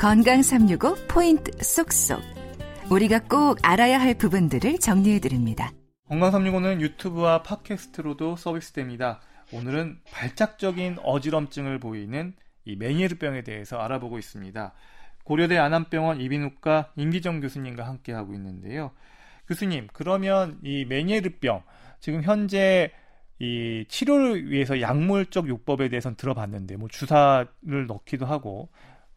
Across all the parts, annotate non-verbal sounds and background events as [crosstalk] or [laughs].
건강 365 포인트 쏙쏙. 우리가 꼭 알아야 할 부분들을 정리해 드립니다. 건강 365는 유튜브와 팟캐스트로도 서비스됩니다. 오늘은 발작적인 어지럼증을 보이는 이 메니에르병에 대해서 알아보고 있습니다. 고려대 안암병원 이비인후과 임기정 교수님과 함께 하고 있는데요. 교수님, 그러면 이 메니에르병 지금 현재 이 치료를 위해서 약물적 요법에 대해서는 들어봤는데 뭐 주사를 넣기도 하고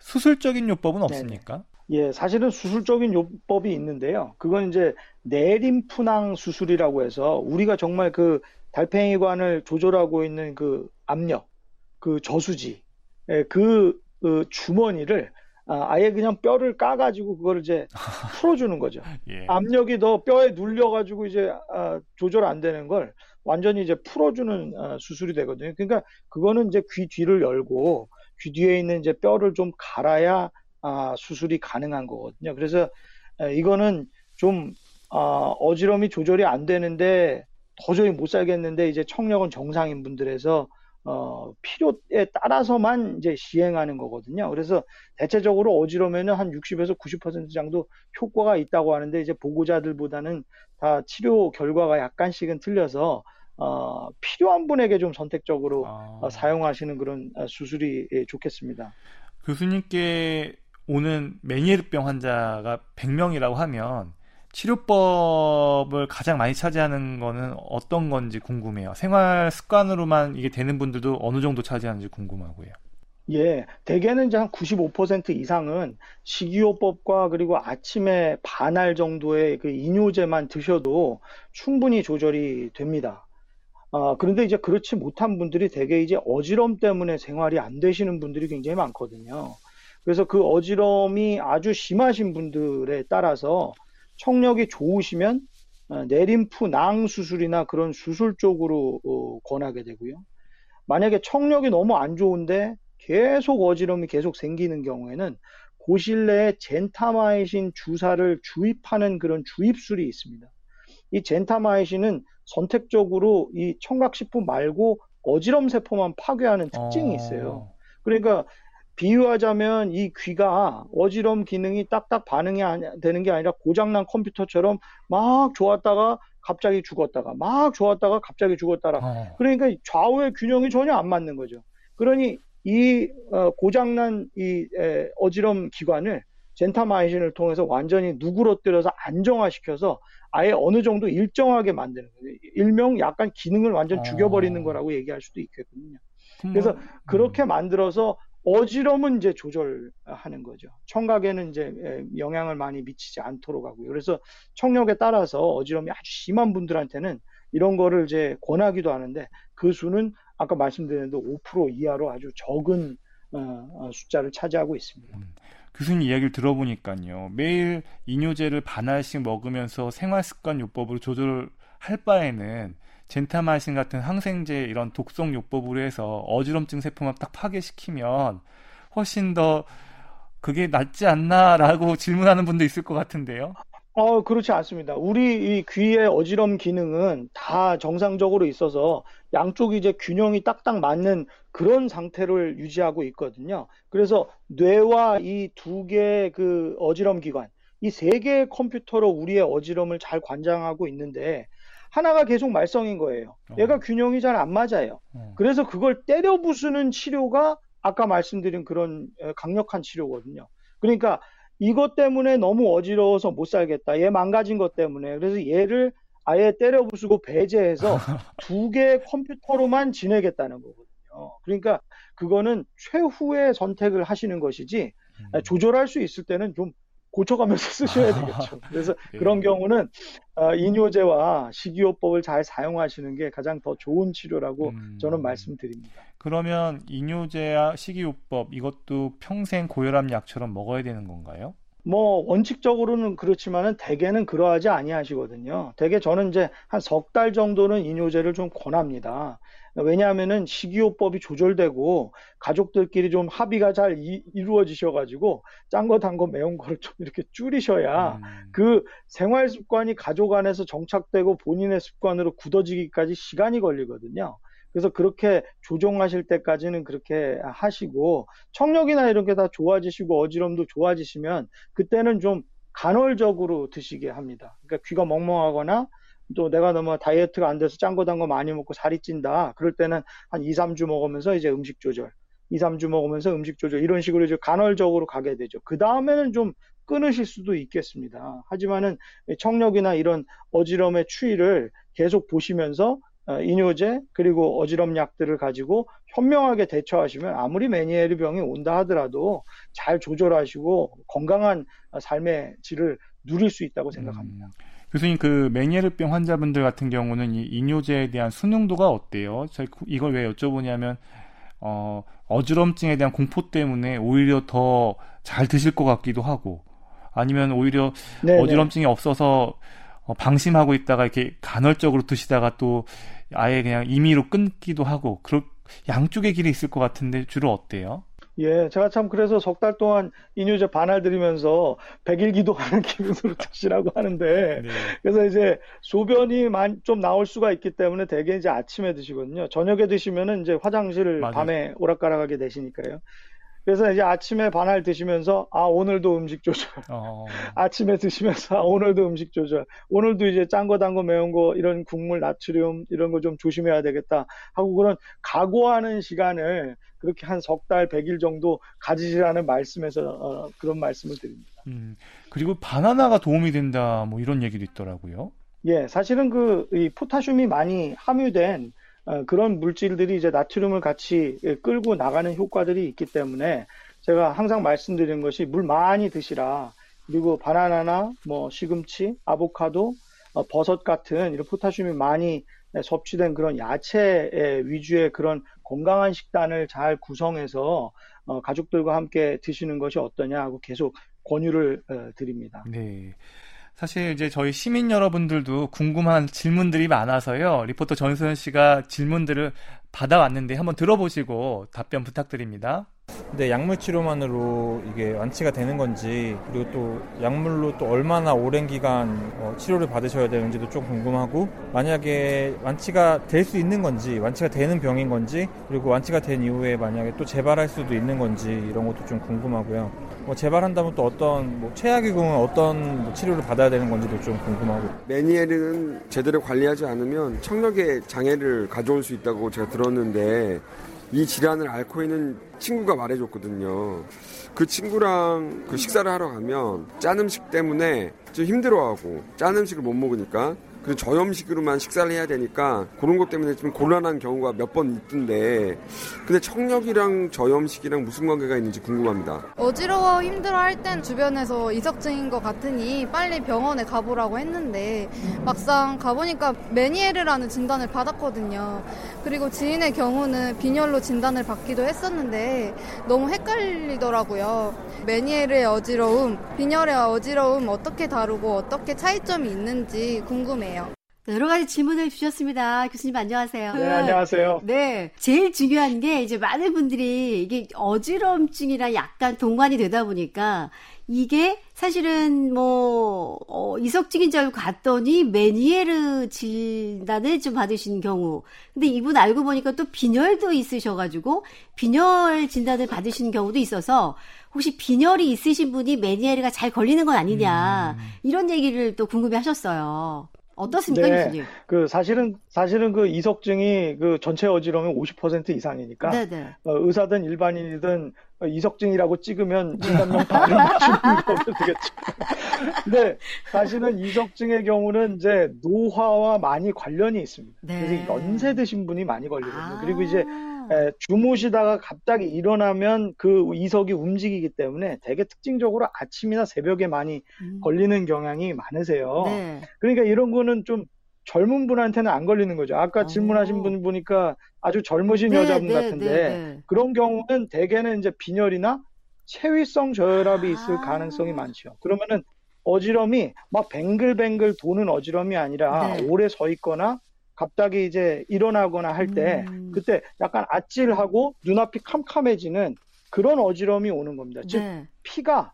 수술적인 요법은 없습니까? 네네. 예, 사실은 수술적인 요법이 있는데요. 그건 이제 내림푸낭 수술이라고 해서 우리가 정말 그 달팽이관을 조절하고 있는 그 압력, 그 저수지, 예, 그, 그 주머니를 아, 아예 그냥 뼈를 까가지고 그걸 이제 [laughs] 풀어주는 거죠. 예. 압력이 더 뼈에 눌려가지고 이제 아, 조절 안 되는 걸 완전히 이제 풀어주는 아, 수술이 되거든요. 그러니까 그거는 이제 귀 뒤를 열고 귀 뒤에 있는 이제 뼈를 좀 갈아야 아, 수술이 가능한 거거든요. 그래서 아, 이거는 좀 아, 어지럼이 조절이 안 되는데 도저히 못 살겠는데 이제 청력은 정상인 분들에서 어, 필요에 따라서만 이제 시행하는 거거든요. 그래서 대체적으로 어지러면은 한 60에서 90% 정도 효과가 있다고 하는데 이제 보고자들보다는 다 치료 결과가 약간씩은 틀려서 어, 필요한 분에게 좀 선택적으로 아... 어, 사용하시는 그런 어, 수술이 예, 좋겠습니다. 교수님께 오는 메니에르병 환자가 100명이라고 하면 치료법을 가장 많이 차지하는 거는 어떤 건지 궁금해요. 생활 습관으로만 이게 되는 분들도 어느 정도 차지하는지 궁금하고요. 예, 대개는 이제 한 95% 이상은 식이요법과 그리고 아침에 반알 정도의 그 이뇨제만 드셔도 충분히 조절이 됩니다. 아, 그런데 이제 그렇지 못한 분들이 대개 이제 어지럼 때문에 생활이 안 되시는 분들이 굉장히 많거든요. 그래서 그 어지럼이 아주 심하신 분들에 따라서 청력이 좋으시면 어, 내림프 낭 수술이나 그런 수술 쪽으로 어, 권하게 되고요. 만약에 청력이 너무 안 좋은데 계속 어지럼이 계속 생기는 경우에는 고실 내에 젠타마이신 주사를 주입하는 그런 주입술이 있습니다. 이 젠타마이신은 선택적으로 이 청각식품 말고 어지럼 세포만 파괴하는 특징이 있어요. 그러니까 비유하자면 이 귀가 어지럼 기능이 딱딱 반응이 되는 게 아니라 고장난 컴퓨터처럼 막 좋았다가 갑자기 죽었다가 막 좋았다가 갑자기 죽었다가 어. 그러니까 좌우의 균형이 전혀 안 맞는 거죠. 그러니 이 어, 고장난 이 어지럼 기관을 젠타마이신을 통해서 완전히 누그러뜨려서 안정화시켜서 아예 어느 정도 일정하게 만드는 거예요. 일명 약간 기능을 완전 죽여버리는 어. 거라고 얘기할 수도 있겠군요. 그래서 그렇게 만들어서 어지럼은 이제 조절하는 거죠. 청각에는 이제 영향을 많이 미치지 않도록 하고요. 그래서 청력에 따라서 어지럼이 아주 심한 분들한테는 이런 거를 이제 권하기도 하는데 그 수는 아까 말씀드린 대로 5% 이하로 아주 적은 어, 어, 숫자를 차지하고 있습니다. 음, 교수님 이야기를 들어보니까요. 매일 이뇨제를 반알씩 먹으면서 생활습관 요법으로 조절할 바에는 젠타마신 같은 항생제 이런 독성 요법으로 해서 어지럼증 세포만 딱 파괴시키면 훨씬 더 그게 낫지 않나라고 [laughs] 질문하는 분도 있을 것 같은데요. 어, 그렇지 않습니다. 우리 이 귀의 어지럼 기능은 다 정상적으로 있어서 양쪽이 이제 균형이 딱딱 맞는 그런 상태를 유지하고 있거든요. 그래서 뇌와 이 두 개의 그 어지럼 기관, 이 세 개의 컴퓨터로 우리의 어지럼을 잘 관장하고 있는데 하나가 계속 말썽인 거예요. 어. 얘가 균형이 잘 안 맞아요. 어. 그래서 그걸 때려 부수는 치료가 아까 말씀드린 그런 강력한 치료거든요. 그러니까 이것 때문에 너무 어지러워서 못 살겠다. 얘 망가진 것 때문에. 그래서 얘를 아예 때려 부수고 배제해서 [laughs] 두 개의 컴퓨터로만 지내겠다는 거거든요. 그러니까 그거는 최후의 선택을 하시는 것이지 음. 조절할 수 있을 때는 좀 고쳐가면서 [laughs] 쓰셔야 되겠죠. 그래서 네. [laughs] 그런 경우는 어, 이뇨제와 식이요법을 잘 사용하시는 게 가장 더 좋은 치료라고 음... 저는 말씀드립니다. 그러면 이뇨제와 식이요법 이것도 평생 고혈압 약처럼 먹어야 되는 건가요? 뭐 원칙적으로는 그렇지만은 대개는 그러하지 아니하시거든요. 대개 저는 이제 한 석 달 정도는 이뇨제를 좀 권합니다. 왜냐하면은 식이요법이 조절되고 가족들끼리 좀 합의가 잘 이, 루어지셔가지고 짠 거 단거 매운 거를 좀 이렇게 줄이셔야 음. 그 생활 습관이 가족 안에서 정착되고 본인의 습관으로 굳어지기까지 시간이 걸리거든요. 그래서 그렇게 조정하실 때까지는 그렇게 하시고 청력이나 이런 게 다 좋아지시고 어지럼도 좋아지시면 그때는 좀 간헐적으로 드시게 합니다. 그러니까 귀가 멍멍하거나 또 내가 너무 다이어트가 안 돼서 짠 거 단 거 많이 먹고 살이 찐다. 그럴 때는 한 2, 3주 먹으면서 이제 음식 조절. 2, 3주 먹으면서 음식 조절. 이런 식으로 이제 간헐적으로 가게 되죠. 그 다음에는 좀 끊으실 수도 있겠습니다. 하지만은 청력이나 이런 어지럼의 추이를 계속 보시면서 어, 이뇨제 그리고 어지럼 약들을 가지고 현명하게 대처하시면 아무리 메니에르 병이 온다 하더라도 잘 조절하시고 건강한 삶의 질을 누릴 수 있다고 생각합니다. 음, 교수님 그 메니에르병 환자분들 같은 경우는 이 이뇨제에 대한 순응도가 어때요? 저희 이걸 왜 여쭤보냐면 어, 어지럼증에 대한 공포 때문에 오히려 더 잘 드실 것 같기도 하고 아니면 오히려 네네. 어지럼증이 없어서 어, 방심하고 있다가 이렇게 간헐적으로 드시다가 또 아예 그냥 임의로 끊기도 하고 그런 양쪽의 길이 있을 것 같은데 주로 어때요? 예, 제가 참 그래서 석 달 동안 이뉴제 반알 들이면서 백일 기도하는 [laughs] 기분으로 드시라고 하는데 네. 그래서 이제 소변이 좀 나올 수가 있기 때문에 대개 이제 아침에 드시거든요. 저녁에 드시면은 이제 화장실 맞아요. 밤에 오락가락하게 되시니까요. 그래서 이제 아침에 반알 드시면서 아 오늘도 음식 조절. 어. [laughs] 아침에 드시면서 아, 오늘도 음식 조절. 오늘도 이제 짠 거, 단 거, 매운 거 이런 국물, 나트륨 이런 거 좀 조심해야 되겠다 하고 그런 각오하는 시간을 그렇게 한 석 달, 백일 정도 가지시라는 말씀에서 어, 그런 말씀을 드립니다. 음, 그리고 바나나가 도움이 된다 뭐 이런 얘기도 있더라고요. 예, 사실은 그 이 포타슘이 많이 함유된 어, 그런 물질들이 이제 나트륨을 같이 끌고 나가는 효과들이 있기 때문에 제가 항상 말씀드리는 것이 물 많이 드시라. 그리고 바나나나 뭐 시금치, 아보카도, 어, 버섯 같은 이런 포타슘이 많이 섭취된 그런 야채 위주의 그런 건강한 식단을 잘 구성해서 어, 가족들과 함께 드시는 것이 어떠냐 하고 계속 권유를 드립니다. 네. 사실 이제 저희 시민 여러분들도 궁금한 질문들이 많아서요. 리포터 전소연 씨가 질문들을 받아왔는데 한번 들어보시고 답변 부탁드립니다. 근데 약물 치료만으로 이게 완치가 되는 건지 그리고 또 약물로 또 얼마나 오랜 기간 어, 치료를 받으셔야 되는지도 좀 궁금하고 만약에 완치가 될 수 있는 건지 완치가 되는 병인 건지 그리고 완치가 된 이후에 만약에 또 재발할 수도 있는 건지 이런 것도 좀 궁금하고요. 뭐 재발한다면 또 어떤 뭐 최악의 경우는 어떤 뭐 치료를 받아야 되는 건지도 좀 궁금하고. 메니엘은 제대로 관리하지 않으면 청력에 장애를 가져올 수 있다고 제가 들었는데 이 질환을 앓고 있는 친구가 말해줬거든요. 그 친구랑 그 식사를 하러 가면 짠 음식 때문에 좀 힘들어하고 짠 음식을 못 먹으니까 그 저염식으로만 식사를 해야 되니까 그런 것 때문에 좀 곤란한 경우가 몇 번 있던데 근데 청력이랑 저염식이랑 무슨 관계가 있는지 궁금합니다. 어지러워 힘들어 할 땐 주변에서 이석증인 것 같으니 빨리 병원에 가보라고 했는데 막상 가보니까 메니에르라는 진단을 받았거든요. 그리고 지인의 경우는 빈혈로 진단을 받기도 했었는데 너무 헷갈리더라고요. 메니에르의 어지러움, 빈혈의 어지러움 어떻게 다루고 어떻게 차이점이 있는지 궁금해요. 여러 가지 질문을 주셨습니다. 교수님 안녕하세요. 네, 안녕하세요. 네. 제일 중요한 게 이제 많은 분들이 이게 어지럼증이랑 약간 동반이 되다 보니까 이게 사실은 뭐 어, 이석증인 줄 알고 갔더니 메니에르 진단을 좀 받으신 경우 근데 이분 알고 보니까 또 빈혈도 있으셔가지고 빈혈 진단을 받으신 경우도 있어서 혹시 빈혈이 있으신 분이 메니에르가 잘 걸리는 건 아니냐 음. 이런 얘기를 또 궁금해하셨어요. 어떻습니까, 네, 교수님? 그 사실은 사실은 그 이석증이 그 전체 어지러움의 50% 이상이니까 네네. 어, 의사든 일반인이든 이석증이라고 찍으면 진단명 바로 맞추는 [laughs] 거 되겠죠. 근데 사실은 이석증의 경우는 이제 노화와 많이 관련이 있습니다. 네. 그래서 연세 드신 분이 많이 걸리거든요. 아~ 그리고 이제 에, 주무시다가 갑자기 일어나면 그 이석이 움직이기 때문에 되게 특징적으로 아침이나 새벽에 많이 음. 걸리는 경향이 많으세요. 네. 그러니까 이런 거는 좀 젊은 분한테는 안 걸리는 거죠. 아까 어. 질문하신 분 보니까 아주 젊으신 네, 여자분 네, 같은데 네, 네. 그런 경우는 대개는 이제 빈혈이나 체위성 저혈압이 있을 아. 가능성이 많죠. 그러면은 어지럼이 막 뱅글뱅글 도는 어지럼이 아니라 네. 오래 서 있거나 갑자기 이제 일어나거나 할때 음. 그때 약간 아찔하고 눈앞이 캄캄해지는 그런 어지럼이 오는 겁니다. 즉 네. 피가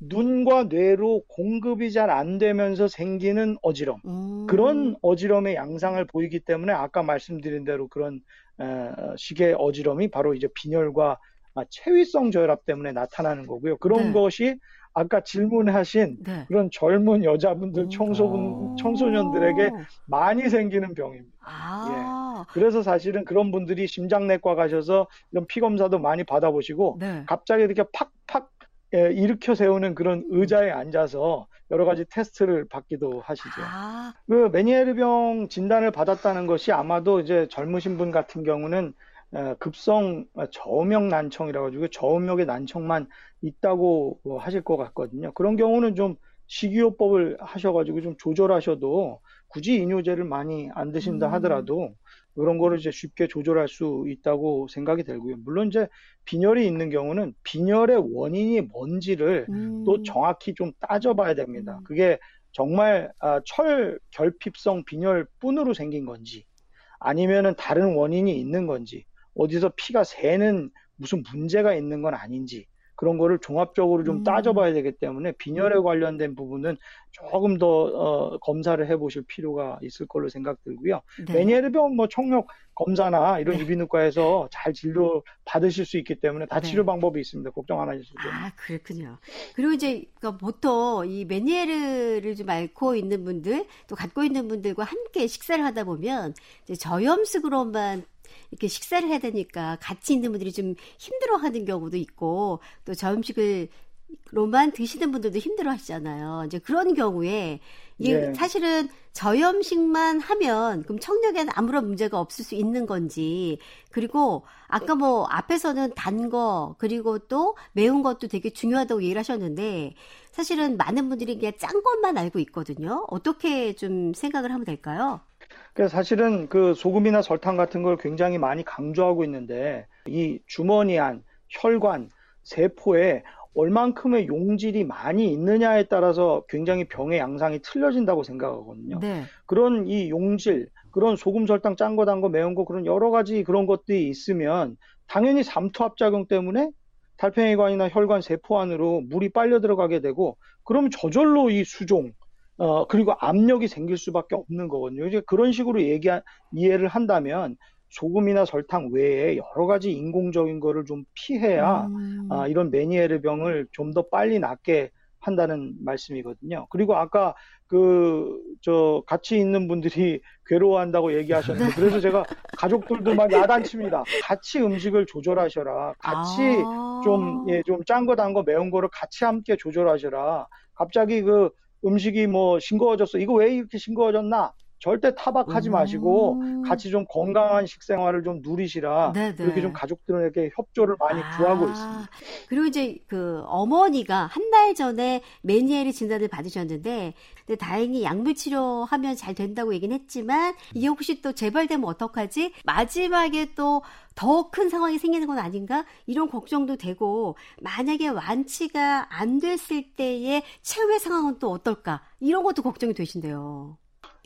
눈과 뇌로 공급이 잘 안 되면서 생기는 어지럼 음. 그런 어지럼의 양상을 보이기 때문에 아까 말씀드린 대로 그런 식의 어지럼이 바로 이제 빈혈과 아, 체위성 저혈압 때문에 나타나는 거고요. 그런 네. 것이 아까 질문하신 네. 그런 젊은 여자분들, 청소분, 청소년들에게 많이 생기는 병입니다. 아, 그래서 사실은 그런 분들이 심장내과 가셔서 이런 피 검사도 많이 받아보시고 네. 갑자기 이렇게 팍팍 예, 일으켜 세우는 그런 의자에 앉아서 여러 가지 테스트를 받기도 하시죠. 아, 그 메니에르병 진단을 받았다는 것이 아마도 이제 젊으신 분 같은 경우는 어, 급성 저음역 난청이라 가지고 저음역의 난청만 있다고 뭐 하실 것 같거든요. 그런 경우는 좀 식이요법을 하셔가지고 좀 조절하셔도 굳이 이뇨제를 많이 안 드신다 음. 하더라도 그런 거를 이제 쉽게 조절할 수 있다고 생각이 들고요. 물론 이제 빈혈이 있는 경우는 빈혈의 원인이 뭔지를 음. 또 정확히 좀 따져봐야 됩니다. 음. 그게 정말 아, 철 결핍성 빈혈뿐으로 생긴 건지 아니면은 다른 원인이 있는 건지 어디서 피가 새는 무슨 문제가 있는 건 아닌지 그런 거를 종합적으로 좀 음. 따져봐야 되기 때문에 빈혈에 관련된 부분은 조금 더 어, 검사를 해보실 필요가 있을 걸로 생각 들고요. 네. 메니에르병 뭐 청력 검사나 이런 네. 이비인후과에서 잘 진료 받으실 수 있기 때문에 다 네. 치료 방법이 있습니다. 걱정 안 하셔도 돼요. 아, 그렇군요. 그리고 이제 그러니까 보통 이 메니에르를 좀 앓고 있는 분들, 또 갖고 있는 분들과 함께 식사를 하다 보면 이제 저염식으로만 이렇게 식사를 해야 되니까 같이 있는 분들이 좀 힘들어하는 경우도 있고 또 저염식을 로만 드시는 분들도 힘들어 하시잖아요. 이제 그런 경우에 네. 사실은 저염식만 하면 그럼 청력에는 아무런 문제가 없을 수 있는 건지 그리고 아까 뭐 앞에서는 단 거 그리고 또 매운 것도 되게 중요하다고 얘기를 하셨는데 사실은 많은 분들이 그냥 짠 것만 알고 있거든요. 어떻게 좀 생각을 하면 될까요? 사실은 그 소금이나 설탕 같은 걸 굉장히 많이 강조하고 있는데 이 주머니 안, 혈관, 세포에 얼만큼의 용질이 많이 있느냐에 따라서 굉장히 병의 양상이 틀려진다고 생각하거든요. 네. 그런 이 용질, 그런 소금, 설탕, 짠 거, 단 거, 매운 거 그런 여러 가지 그런 것들이 있으면 당연히 삼투압작용 때문에 달팽이관이나 혈관 세포 안으로 물이 빨려 들어가게 되고 그러면 저절로 이 수종, 어, 그리고 압력이 생길 수밖에 없는 거거든요. 이제 그런 식으로 얘기, 이해를 한다면 소금이나 설탕 외에 여러 가지 인공적인 거를 좀 피해야 음. 아, 이런 메니에르 병을 좀 더 빨리 낫게 한다는 말씀이거든요. 그리고 아까 그, 저, 같이 있는 분들이 [laughs] 괴로워한다고 얘기하셨는데, 그래서 제가 가족들도 막 야단칩니다. 같이 음식을 조절하셔라. 같이 아. 좀, 예, 좀짠 거, 단 거, 매운 거를 같이 함께 조절하셔라. 갑자기 그 음식이 뭐 싱거워졌어. 이거 왜 이렇게 싱거워졌나? 절대 타박하지 마시고 음. 같이 좀 건강한 식생활을 좀 누리시라. 네네. 이렇게 좀 가족들에게 협조를 많이 구하고 아, 있습니다. 그리고 이제 그 어머니가 한 달 전에 메니에르 진단을 받으셨는데, 근데 다행히 약물 치료하면 잘 된다고 얘기는 했지만 이게 혹시 또 재발되면 어떡하지? 마지막에 또 더 큰 상황이 생기는 건 아닌가? 이런 걱정도 되고 만약에 완치가 안 됐을 때의 최후의 상황은 또 어떨까? 이런 것도 걱정이 되신대요.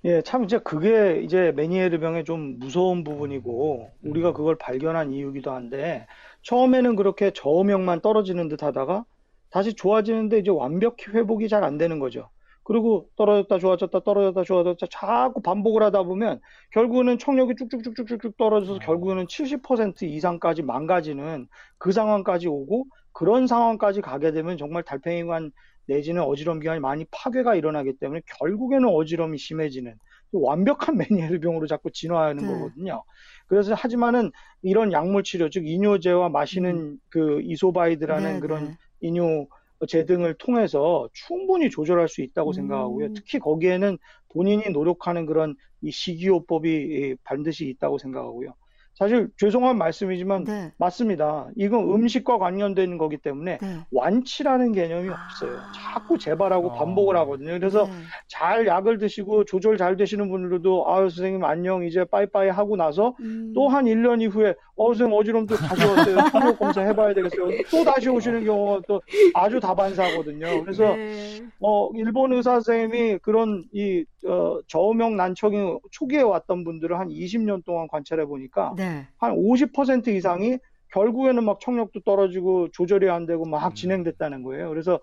예, 참 이제 그게 이제 메니에르 병의 좀 무서운 부분이고 우리가 그걸 발견한 이유기도 한데 처음에는 그렇게 저음역만 떨어지는 듯 하다가 다시 좋아지는데 이제 완벽히 회복이 잘 안 되는 거죠. 그리고 떨어졌다 좋아졌다 떨어졌다 좋아졌다 자꾸 반복을 하다 보면 결국은 청력이 쭉쭉쭉쭉쭉 떨어져서 결국에는 70% 이상까지 망가지는 그 상황까지 오고 그런 상황까지 가게 되면 정말 달팽이관 내지는 어지럼 기관이 많이 파괴가 일어나기 때문에 결국에는 어지럼이 심해지는 완벽한 [laughs] 메니에르병으로 자꾸 진화하는 네. 거거든요. 그래서 하지만은 이런 약물 치료 즉 이뇨제와 마시는 그 이소바이드라는 네, 그런 네. 이뇨제 등을 통해서 충분히 조절할 수 있다고 음. 생각하고요. 특히 거기에는 본인이 노력하는 그런 이 식이요법이 반드시 있다고 생각하고요. 사실 죄송한 말씀이지만 네. 맞습니다. 이건 음식과 관련된 거기 때문에 네. 완치라는 개념이 아. 없어요. 자꾸 재발하고 반복을 하거든요. 그래서 네. 잘 약을 드시고 조절 잘 되시는 분들도 아유 선생님 안녕 이제 빠이빠이 하고 나서 음. 또한 1년 이후에 어 선생님 어지럼 또 다시 왔어요. 청력 검사 해봐야 되겠어요. 또 다시 오시는 경우가 또 아주 다반사거든요. 그래서 네. 어 일본 의사 선생님이 그런 이 어, 저음역 난청이 초기에 왔던 분들을 한 20년 동안 관찰해 보니까 네. 한50% 이상이 결국에는 막 청력도 떨어지고 조절이 안 되고 막 음. 진행됐다는 거예요. 그래서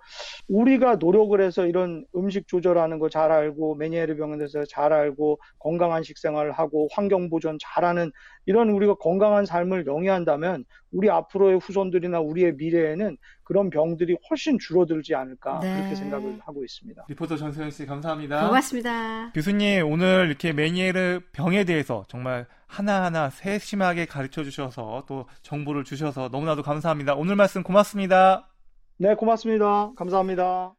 우리가 노력을 해서 이런 음식 조절하는 거 잘 알고 메니에르 병에 대해서 잘 알고 건강한 식생활을 하고 환경 보존 잘하는 이런 우리가 건강한 삶을 영위한다면 우리 앞으로의 후손들이나 우리의 미래에는 그런 병들이 훨씬 줄어들지 않을까 네. 그렇게 생각을 하고 있습니다. 리포터 전소연 씨 감사합니다. 고맙습니다. 교수님 오늘 이렇게 메니에르 병에 대해서 정말 하나하나 세심하게 가르쳐 주셔서 또 정보를 주셔서 너무나도 감사합니다. 오늘 말씀 고맙습니다. 네, 고맙습니다. 감사합니다.